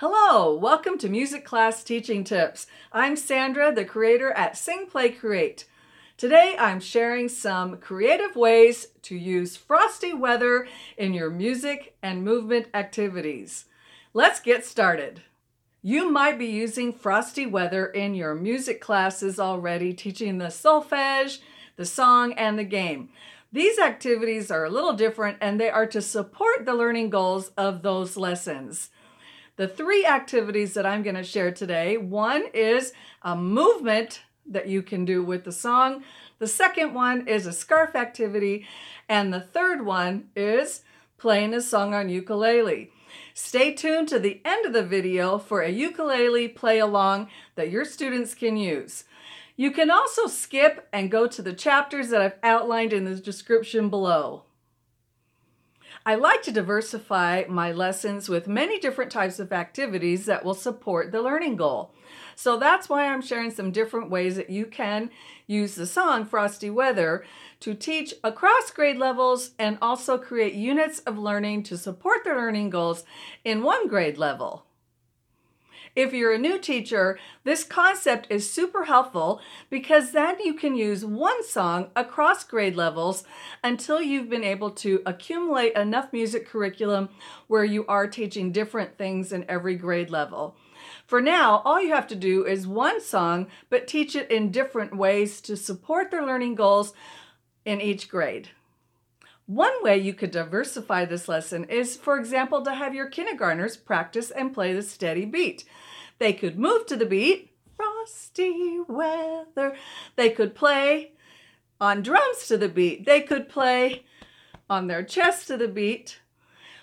Hello, welcome to Music Class Teaching Tips. I'm Sandra, the creator at Sing Play Create. Today I'm sharing some creative ways to use frosty weather in your music and movement activities. Let's get started. You might be using frosty weather in your music classes already, teaching the solfege, the song, and the game. These activities are a little different and they are to support the learning goals of those lessons. The three activities that I'm going to share today one is a movement that you can do with the song, the second one is a scarf activity, and the third one is playing a song on ukulele. Stay tuned to the end of the video for a ukulele play along that your students can use. You can also skip and go to the chapters that I've outlined in the description below. I like to diversify my lessons with many different types of activities that will support the learning goal. So that's why I'm sharing some different ways that you can use the song Frosty Weather to teach across grade levels and also create units of learning to support the learning goals in one grade level. If you're a new teacher, this concept is super helpful because then you can use one song across grade levels until you've been able to accumulate enough music curriculum where you are teaching different things in every grade level. For now, all you have to do is one song, but teach it in different ways to support their learning goals in each grade. One way you could diversify this lesson is, for example, to have your kindergartners practice and play the steady beat. They could move to the beat, frosty weather. They could play on drums to the beat. They could play on their chest to the beat.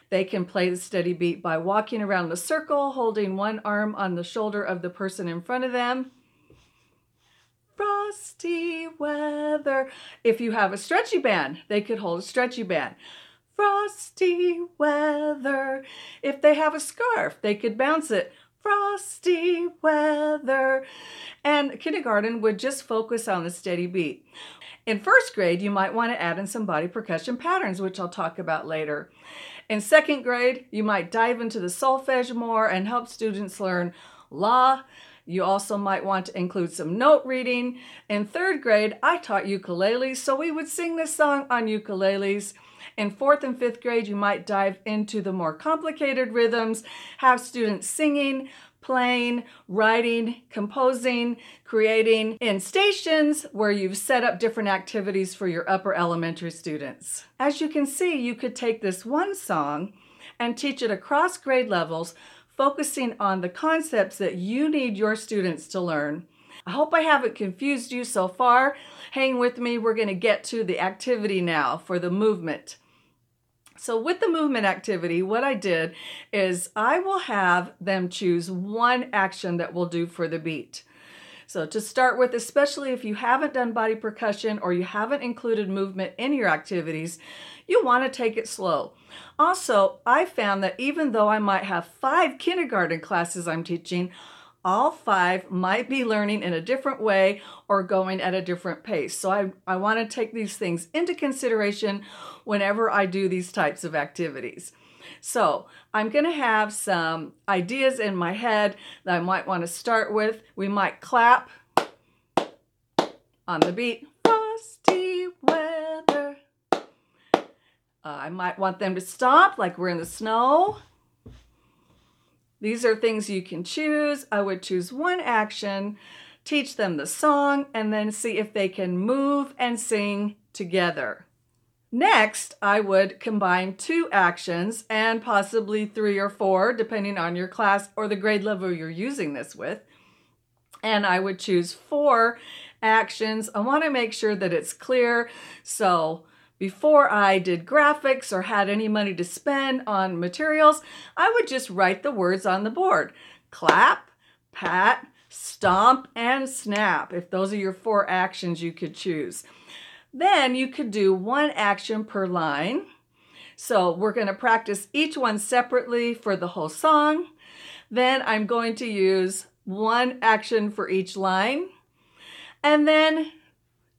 They can play the steady beat by walking around the circle, holding one arm on the shoulder of the person in front of them. Frosty weather. If you have a stretchy band, they could hold a stretchy band. Frosty weather. If they have a scarf, they could bounce it frosty weather. And kindergarten would just focus on the steady beat. In first grade, you might want to add in some body percussion patterns, which I'll talk about later. In second grade, you might dive into the solfege more and help students learn la. You also might want to include some note reading. In third grade, I taught ukulele, so we would sing this song on ukuleles. In fourth and fifth grade, you might dive into the more complicated rhythms, have students singing, playing, writing, composing, creating in stations where you've set up different activities for your upper elementary students. As you can see, you could take this one song and teach it across grade levels, focusing on the concepts that you need your students to learn. I hope I haven't confused you so far. Hang with me, we're going to get to the activity now for the movement. So with the movement activity, what I did is I will have them choose one action that we'll do for the beat. So to start with, especially if you haven't done body percussion or you haven't included movement in your activities, you want to take it slow. Also, I found that even though I might have five kindergarten classes I'm teaching, all five might be learning in a different way or going at a different pace. So I, I want to take these things into consideration whenever I do these types of activities. So I'm going to have some ideas in my head that I might want to start with. We might clap on the beat. Frosty weather. Uh, I might want them to stop like we're in the snow. These are things you can choose. I would choose one action, teach them the song, and then see if they can move and sing together. Next, I would combine two actions and possibly three or four, depending on your class or the grade level you're using this with. And I would choose four actions. I want to make sure that it's clear. So before I did graphics or had any money to spend on materials, I would just write the words on the board. Clap, pat, stomp, and snap, if those are your four actions you could choose. Then you could do one action per line. So we're going to practice each one separately for the whole song. Then I'm going to use one action for each line. And then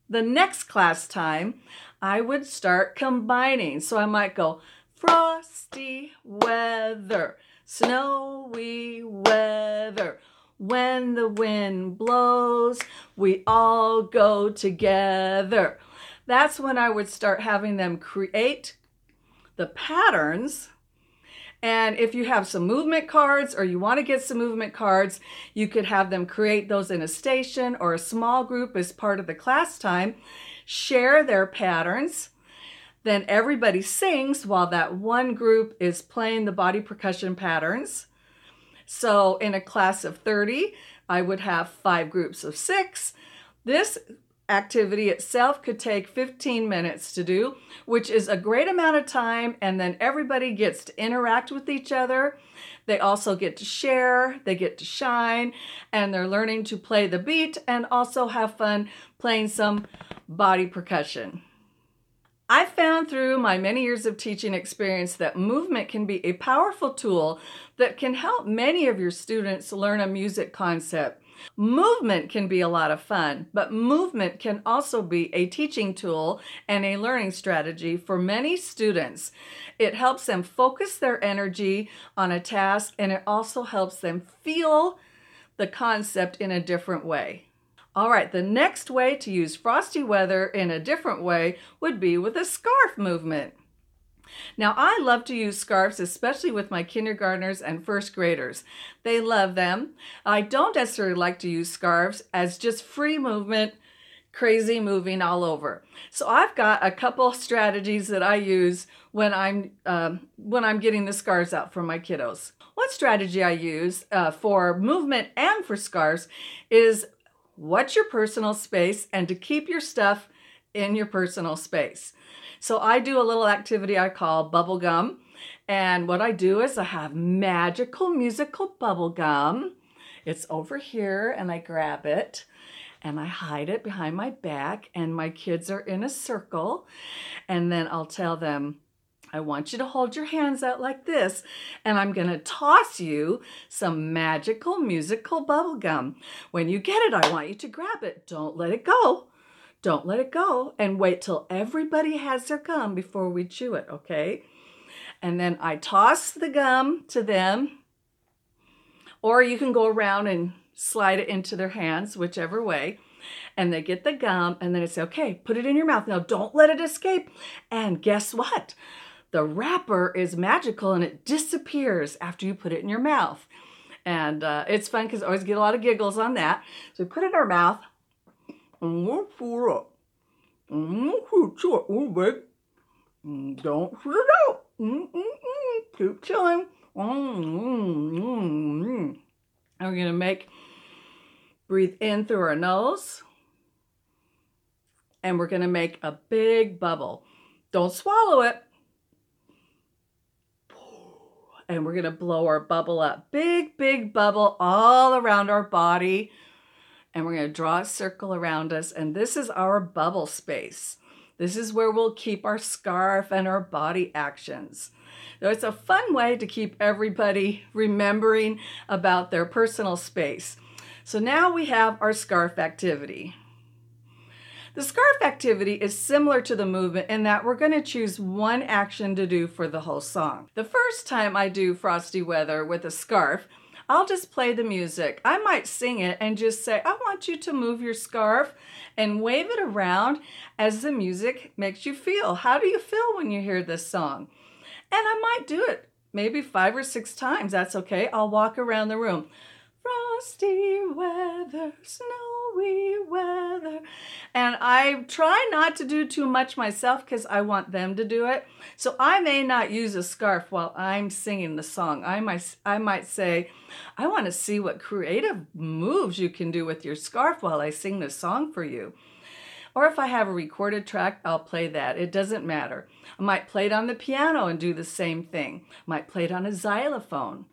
the next class time, I would start combining. So I might go frosty weather, snowy weather. When the wind blows, we all go together. That's when I would start having them create the patterns. And if you have some movement cards or you want to get some movement cards, you could have them create those in a station or a small group as part of the class time, share their patterns. Then everybody sings while that one group is playing the body percussion patterns. So in a class of 30, I would have five groups of six. This activity itself could take 15 minutes to do, which is a great amount of time. And then everybody gets to interact with each other. They also get to share, they get to shine, and they're learning to play the beat and also have fun playing some body percussion. I found through my many years of teaching experience that movement can be a powerful tool that can help many of your students learn a music concept. Movement can be a lot of fun, but movement can also be a teaching tool and a learning strategy for many students. It helps them focus their energy on a task and it also helps them feel the concept in a different way. All right, the next way to use frosty weather in a different way would be with a scarf movement. Now, I love to use scarves, especially with my kindergartners and first graders. They love them. I don't necessarily like to use scarves as just free movement, crazy moving all over. So I've got a couple strategies that I use when I'm um, when I'm getting the scarves out for my kiddos. One strategy I use uh, for movement and for scarves is what's your personal space and to keep your stuff in your personal space. So I do a little activity I call bubble gum. And what I do is I have magical musical bubble gum. It's over here and I grab it and I hide it behind my back and my kids are in a circle and then I'll tell them I want you to hold your hands out like this, and I'm going to toss you some magical musical bubble gum. When you get it, I want you to grab it. Don't let it go. Don't let it go, and wait till everybody has their gum before we chew it, okay? And then I toss the gum to them, or you can go around and slide it into their hands, whichever way and they get the gum and then I say, okay, put it in your mouth. Now don't let it escape. And guess what? The wrapper is magical and it disappears after you put it in your mouth. And uh, it's fun because I always get a lot of giggles on that. So we put it in our mouth. Don't put it out. Keep chewing. And we're going to make, breathe in through our nose. And we're going to make a big bubble. Don't swallow it and we're going to blow our bubble up. Big, big bubble all around our body. And we're going to draw a circle around us. And this is our bubble space. This is where we'll keep our scarf and our body actions. So it's a fun way to keep everybody remembering about their personal space. So now we have our scarf activity. The scarf activity is similar to the movement in that we're going to choose one action to do for the whole song. The first time I do Frosty Weather with a scarf, I'll just play the music. I might sing it and just say, I want you to move your scarf and wave it around as the music makes you feel. How do you feel when you hear this song? And I might do it maybe five or six times. That's okay. I'll walk around the room. Frosty weather, snowy weather. And I try not to do too much myself because I want them to do it. So I may not use a scarf while I'm singing the song. I might, I might say, I want to see what creative moves you can do with your scarf while I sing the song for you. Or if I have a recorded track, I'll play that. It doesn't matter. I might play it on the piano and do the same thing. I might play it on a xylophone.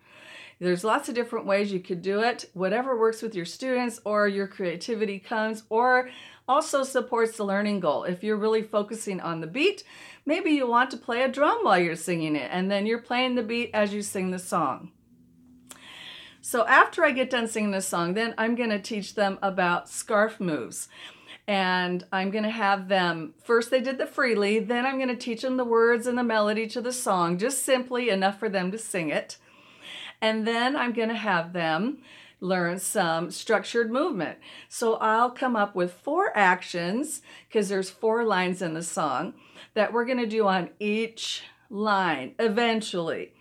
There's lots of different ways you could do it. Whatever works with your students or your creativity comes or also supports the learning goal. If you're really focusing on the beat, maybe you want to play a drum while you're singing it and then you're playing the beat as you sing the song. So after I get done singing the song, then I'm going to teach them about scarf moves. And I'm going to have them, first they did the freely, then I'm going to teach them the words and the melody to the song, just simply enough for them to sing it. And then I'm going to have them learn some structured movement. So I'll come up with four actions because there's four lines in the song that we're going to do on each line eventually.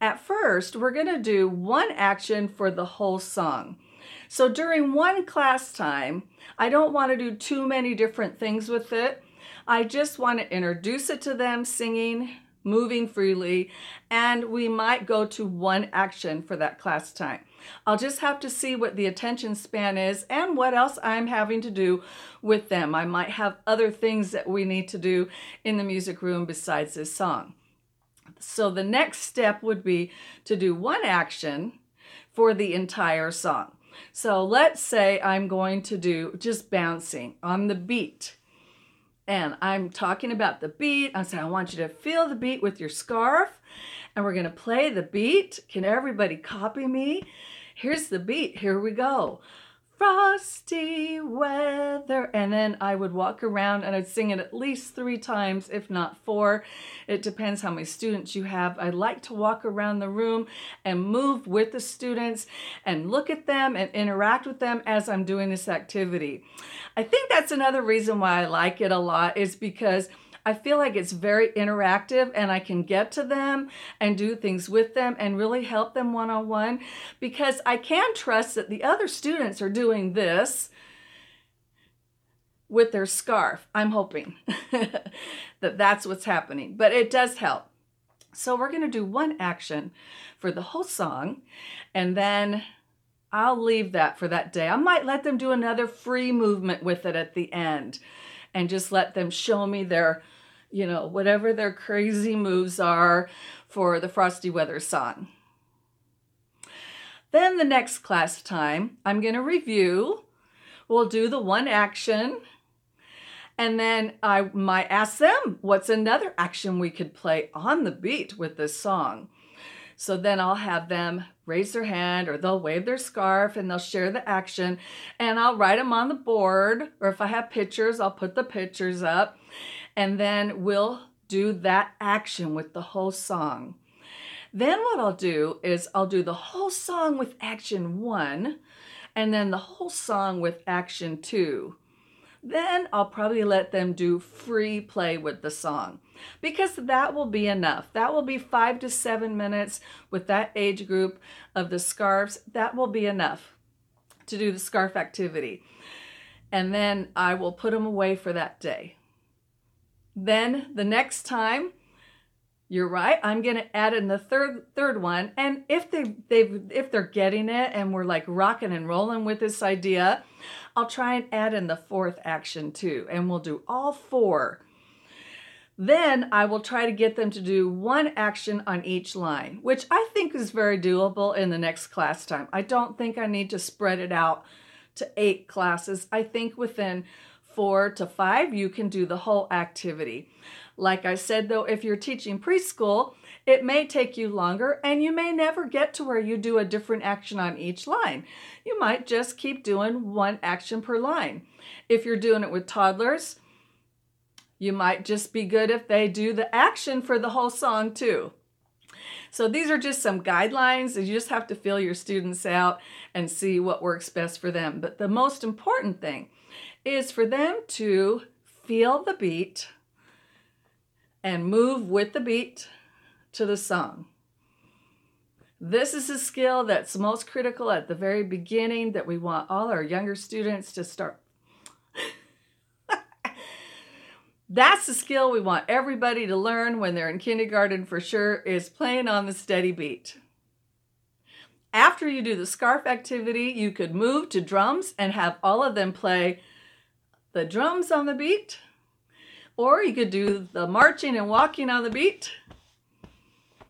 At first, we're going to do one action for the whole song. So during one class time, I don't want to do too many different things with it. I just want to introduce it to them singing, moving freely, and we might go to one action for that class time. I'll just have to see what the attention span is and what else I'm having to do with them. I might have other things that we need to do in the music room besides this song. So the next step would be to do one action for the entire song. So let's say I'm going to do just bouncing on the beat. And I'm talking about the beat. I say, I want you to feel the beat with your scarf. And we're to play the beat. Can everybody copy me? Here's the beat. Here we go frosty weather. And then I would walk around and I'd sing it at least three times, if not four. It depends how many students you have. I like to walk around the room and move with the students and look at them and interact with them as I'm doing this activity. I think that's another reason why I like it a lot is because I feel like it's very interactive and I can get to them and do things with them and really help them one on one because I can trust that the other students are doing this with their scarf. I'm hoping that that's what's happening, but it does help. So we're going to do one action for the whole song and then I'll leave that for that day. I might let them do another free movement with it at the end and just let them show me their you know, whatever their crazy moves are for the frosty weather song. Then the next class time, I'm going to review. We'll do the one action. And then I might ask them, what's another action we could play on the beat with this song? So then I'll have them raise their hand or they'll wave their scarf and they'll share the action and I'll write them on the board or if I have pictures, I'll put the pictures up and then we'll do that action with the whole song. Then what I'll do is I'll do the whole song with action one and then the whole song with action two. Then I'll probably let them do free play with the song because that will be enough. That will be five to seven minutes with that age group of the scarves. That will be enough to do the scarf activity. And then I will put them away for that day. Then the next time, you're right. I'm going to add in the third third one, and if they they if they're getting it and we're like rocking and rolling with this idea, I'll try and add in the fourth action too, and we'll do all four. Then I will try to get them to do one action on each line, which I think is very doable in the next class time. I don't think I need to spread it out to eight classes. I think within four to five, you can do the whole activity. Like I said, though, if you're teaching preschool, it may take you longer and you may never get to where you do a different action on each line. You might just keep doing one action per line. If you're doing it with toddlers, you might just be good if they do the action for the whole song too. So these are just some guidelines. You just have to feel your students out and see what works best for them. But the most important thing is for them to feel the beat and move with the beat to the song. This is a skill that's most critical at the very beginning that we want all our younger students to start. that's the skill we want everybody to learn when they're in kindergarten for sure is playing on the steady beat. After you do the scarf activity, you could move to drums and have all of them play the drums on the beat, or you could do the marching and walking on the beat,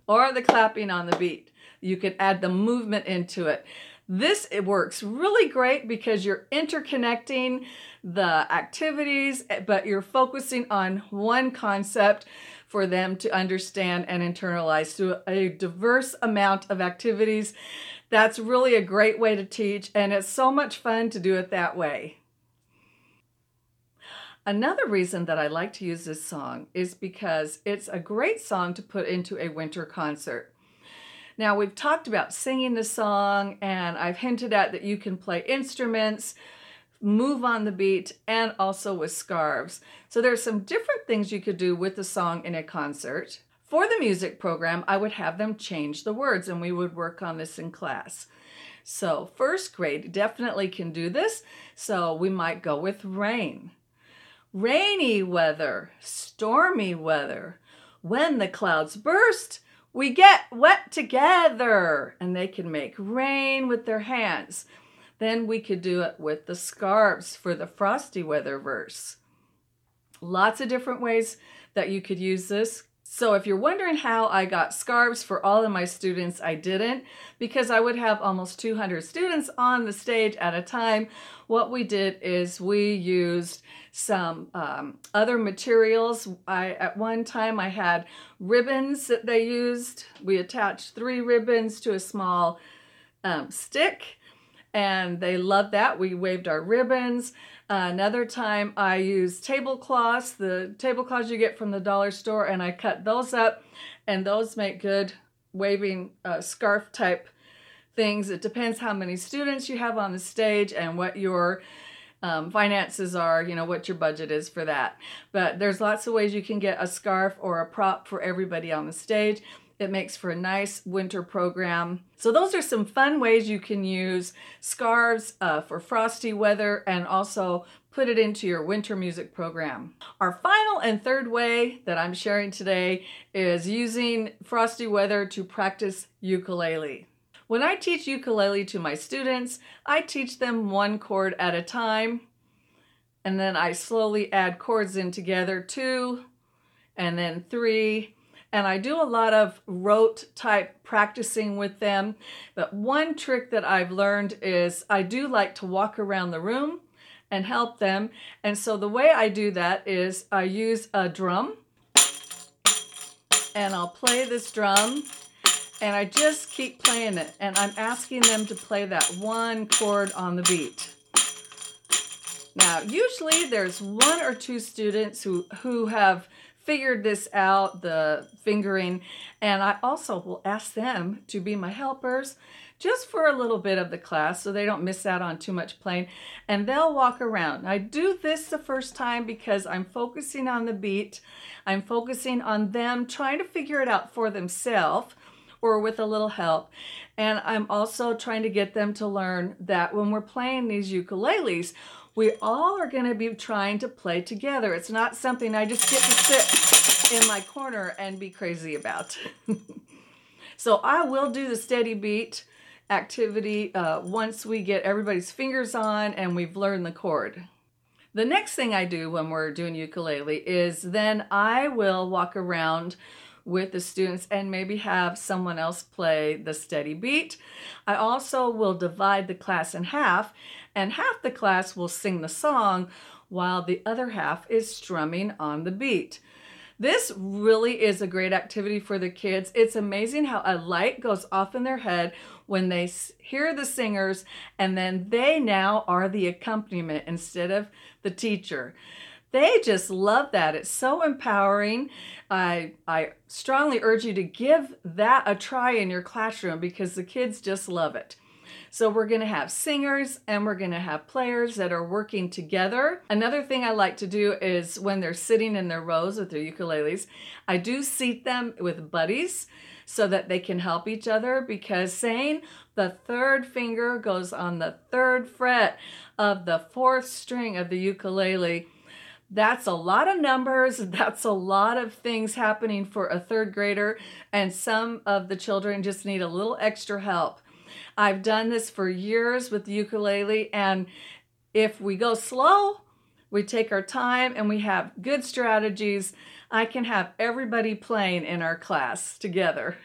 or the clapping on the beat. You could add the movement into it. This it works really great because you're interconnecting the activities, eh, but you're focusing on one concept for them to understand and internalize through a diverse amount of activities. That's really a great way to teach, and it's so much fun to do it that way. Another reason that I like to use this song is because it's a great song to put into a winter concert. Now, we've talked about singing the song, and I've hinted at that you can play instruments, move on the beat, and also with scarves. So, there's some different things you could do with the song in a concert. For the music program, I would have them change the words, and we would work on this in class. So, first grade definitely can do this. So, we might go with rain. Rainy weather, stormy weather. When the clouds burst, we get wet together. And they can make rain with their hands. Then we could do it with the scarves for the frosty weather verse. Lots of different ways that you could use this. So if you're wondering how I got scarves for all of my students, I didn't because I would have almost 200 students on the stage at a time. What we did is we used some um, other materials. I At one time I had ribbons that they used. We attached three ribbons to a small um, stick and they loved that. We waved our ribbons. Another time I use tablecloths, the tablecloths you get from the dollar store, and I cut those up, and those make good waving uh, scarf type things. It depends how many students you have on the stage and what your um, finances are, you know, what your budget is for that. But there's lots of ways you can get a scarf or a prop for everybody on the stage. It makes for a nice winter program. So those are some fun ways you can use scarves uh, for frosty weather and also put it into your winter music program. Our final and third way that I'm sharing today is using frosty weather to practice ukulele. When I teach ukulele to my students, I teach them one chord at a time, and then I slowly add chords in together, two, and then three, and I do a lot of rote type practicing with them. But one trick that I've learned is I do like to walk around the room and help them. And so the way I do that is I use a drum and I'll play this drum and I just keep playing it. And I'm asking them to play that one chord on the beat. Now, usually there's one or two students who, who have figured this out, the fingering, and I also will ask them to be my helpers just for a little bit of the class so they don't miss out on too much playing. And they'll walk around. I do this the first time because I'm focusing on the beat. I'm focusing on them trying to figure it out for themselves or with a little help. And I'm also trying to get them to learn that when we're playing these ukuleles, we all are going to be trying to play together. It's not something I just get to sit in my corner and be crazy about. so I will do the steady beat activity uh, once we get everybody's fingers on and we've learned the chord. The next thing I do when we're doing ukulele is then I will walk around with the students and maybe have someone else play the steady beat. I also will divide the class in half and half the class will sing the song while the other half is strumming on the beat. This really is a great activity for the kids. It's amazing how a light goes off in their head when they hear the singers and then they now are the accompaniment instead of the teacher. They just love that. It's so empowering. I I strongly urge you to give that a try in your classroom because the kids just love it. So we're going to have singers and we're going to have players that are working together. Another thing I like to do is when they're sitting in their rows with their ukuleles, I do seat them with buddies so that they can help each other because saying the third finger goes on the third fret of the fourth string of the ukulele that's a lot of numbers. That's a lot of things happening for a third grader, and some of the children just need a little extra help. I've done this for years with ukulele, and if we go slow, we take our time and we have good strategies, I can have everybody playing in our class together.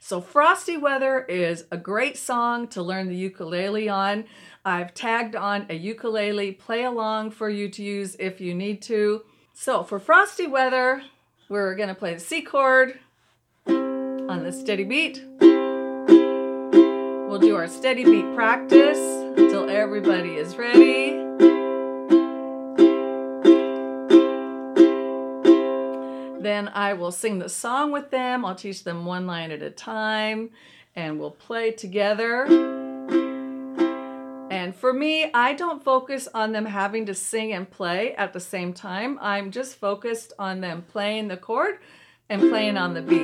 So, Frosty Weather is a great song to learn the ukulele on. I've tagged on a ukulele play along for you to use if you need to. So, for Frosty Weather, we're going to play the C chord on the steady beat. We'll do our steady beat practice until everybody is ready. Then I will sing the song with them. I'll teach them one line at a time and we'll play together. For me, I don't focus on them having to sing and play at the same time. I'm just focused on them playing the chord and playing on the beat.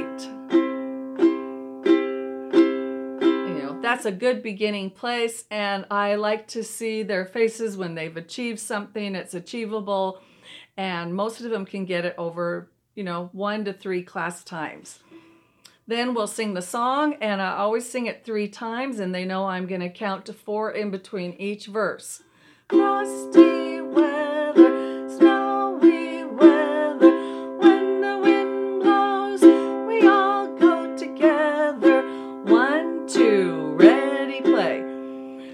You know, that's a good beginning place, and I like to see their faces when they've achieved something, it's achievable, and most of them can get it over, you know, one to three class times. Then we'll sing the song, and I always sing it three times, and they know I'm going to count to four in between each verse. Frosty weather, snowy weather, when the wind blows, we all go together. One, two, ready, play.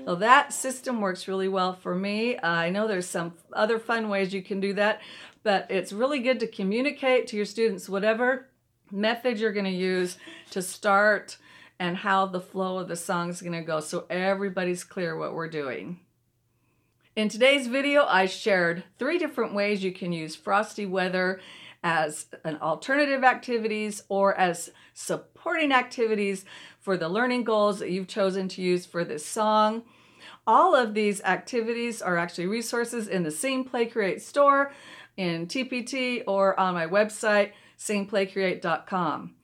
Well, that system works really well for me. I know there's some other fun ways you can do that, but it's really good to communicate to your students whatever method you're going to use to start and how the flow of the song is going to go so everybody's clear what we're doing. In today's video, I shared three different ways you can use frosty weather as an alternative activities or as supporting activities for the learning goals that you've chosen to use for this song. All of these activities are actually resources in the Sing Play Create store, in TPT, or on my website, singplaycreate.com.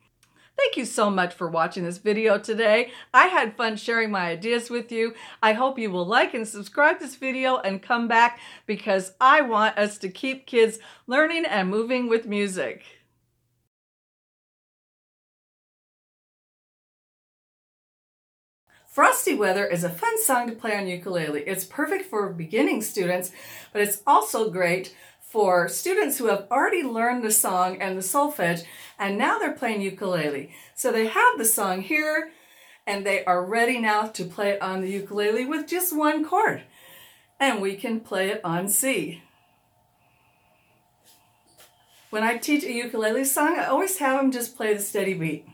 Thank you so much for watching this video today. I had fun sharing my ideas with you. I hope you will like and subscribe this video and come back because I want us to keep kids learning and moving with music. Frosty Weather is a fun song to play on ukulele. It's perfect for beginning students, but it's also great for students who have already learned the song and the solfege and now they're playing ukulele. So they have the song here and they are ready now to play it on the ukulele with just one chord. And we can play it on C. When I teach a ukulele song, I always have them just play the steady beat.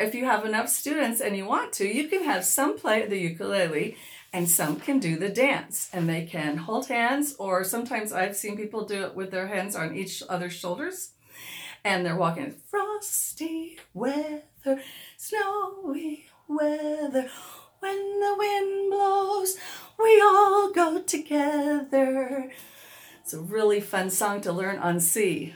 If you have enough students and you want to, you can have some play the ukulele and some can do the dance and they can hold hands or sometimes I've seen people do it with their hands on each other's shoulders and they're walking frosty weather, snowy weather, when the wind blows, we all go together. It's a really fun song to learn on C.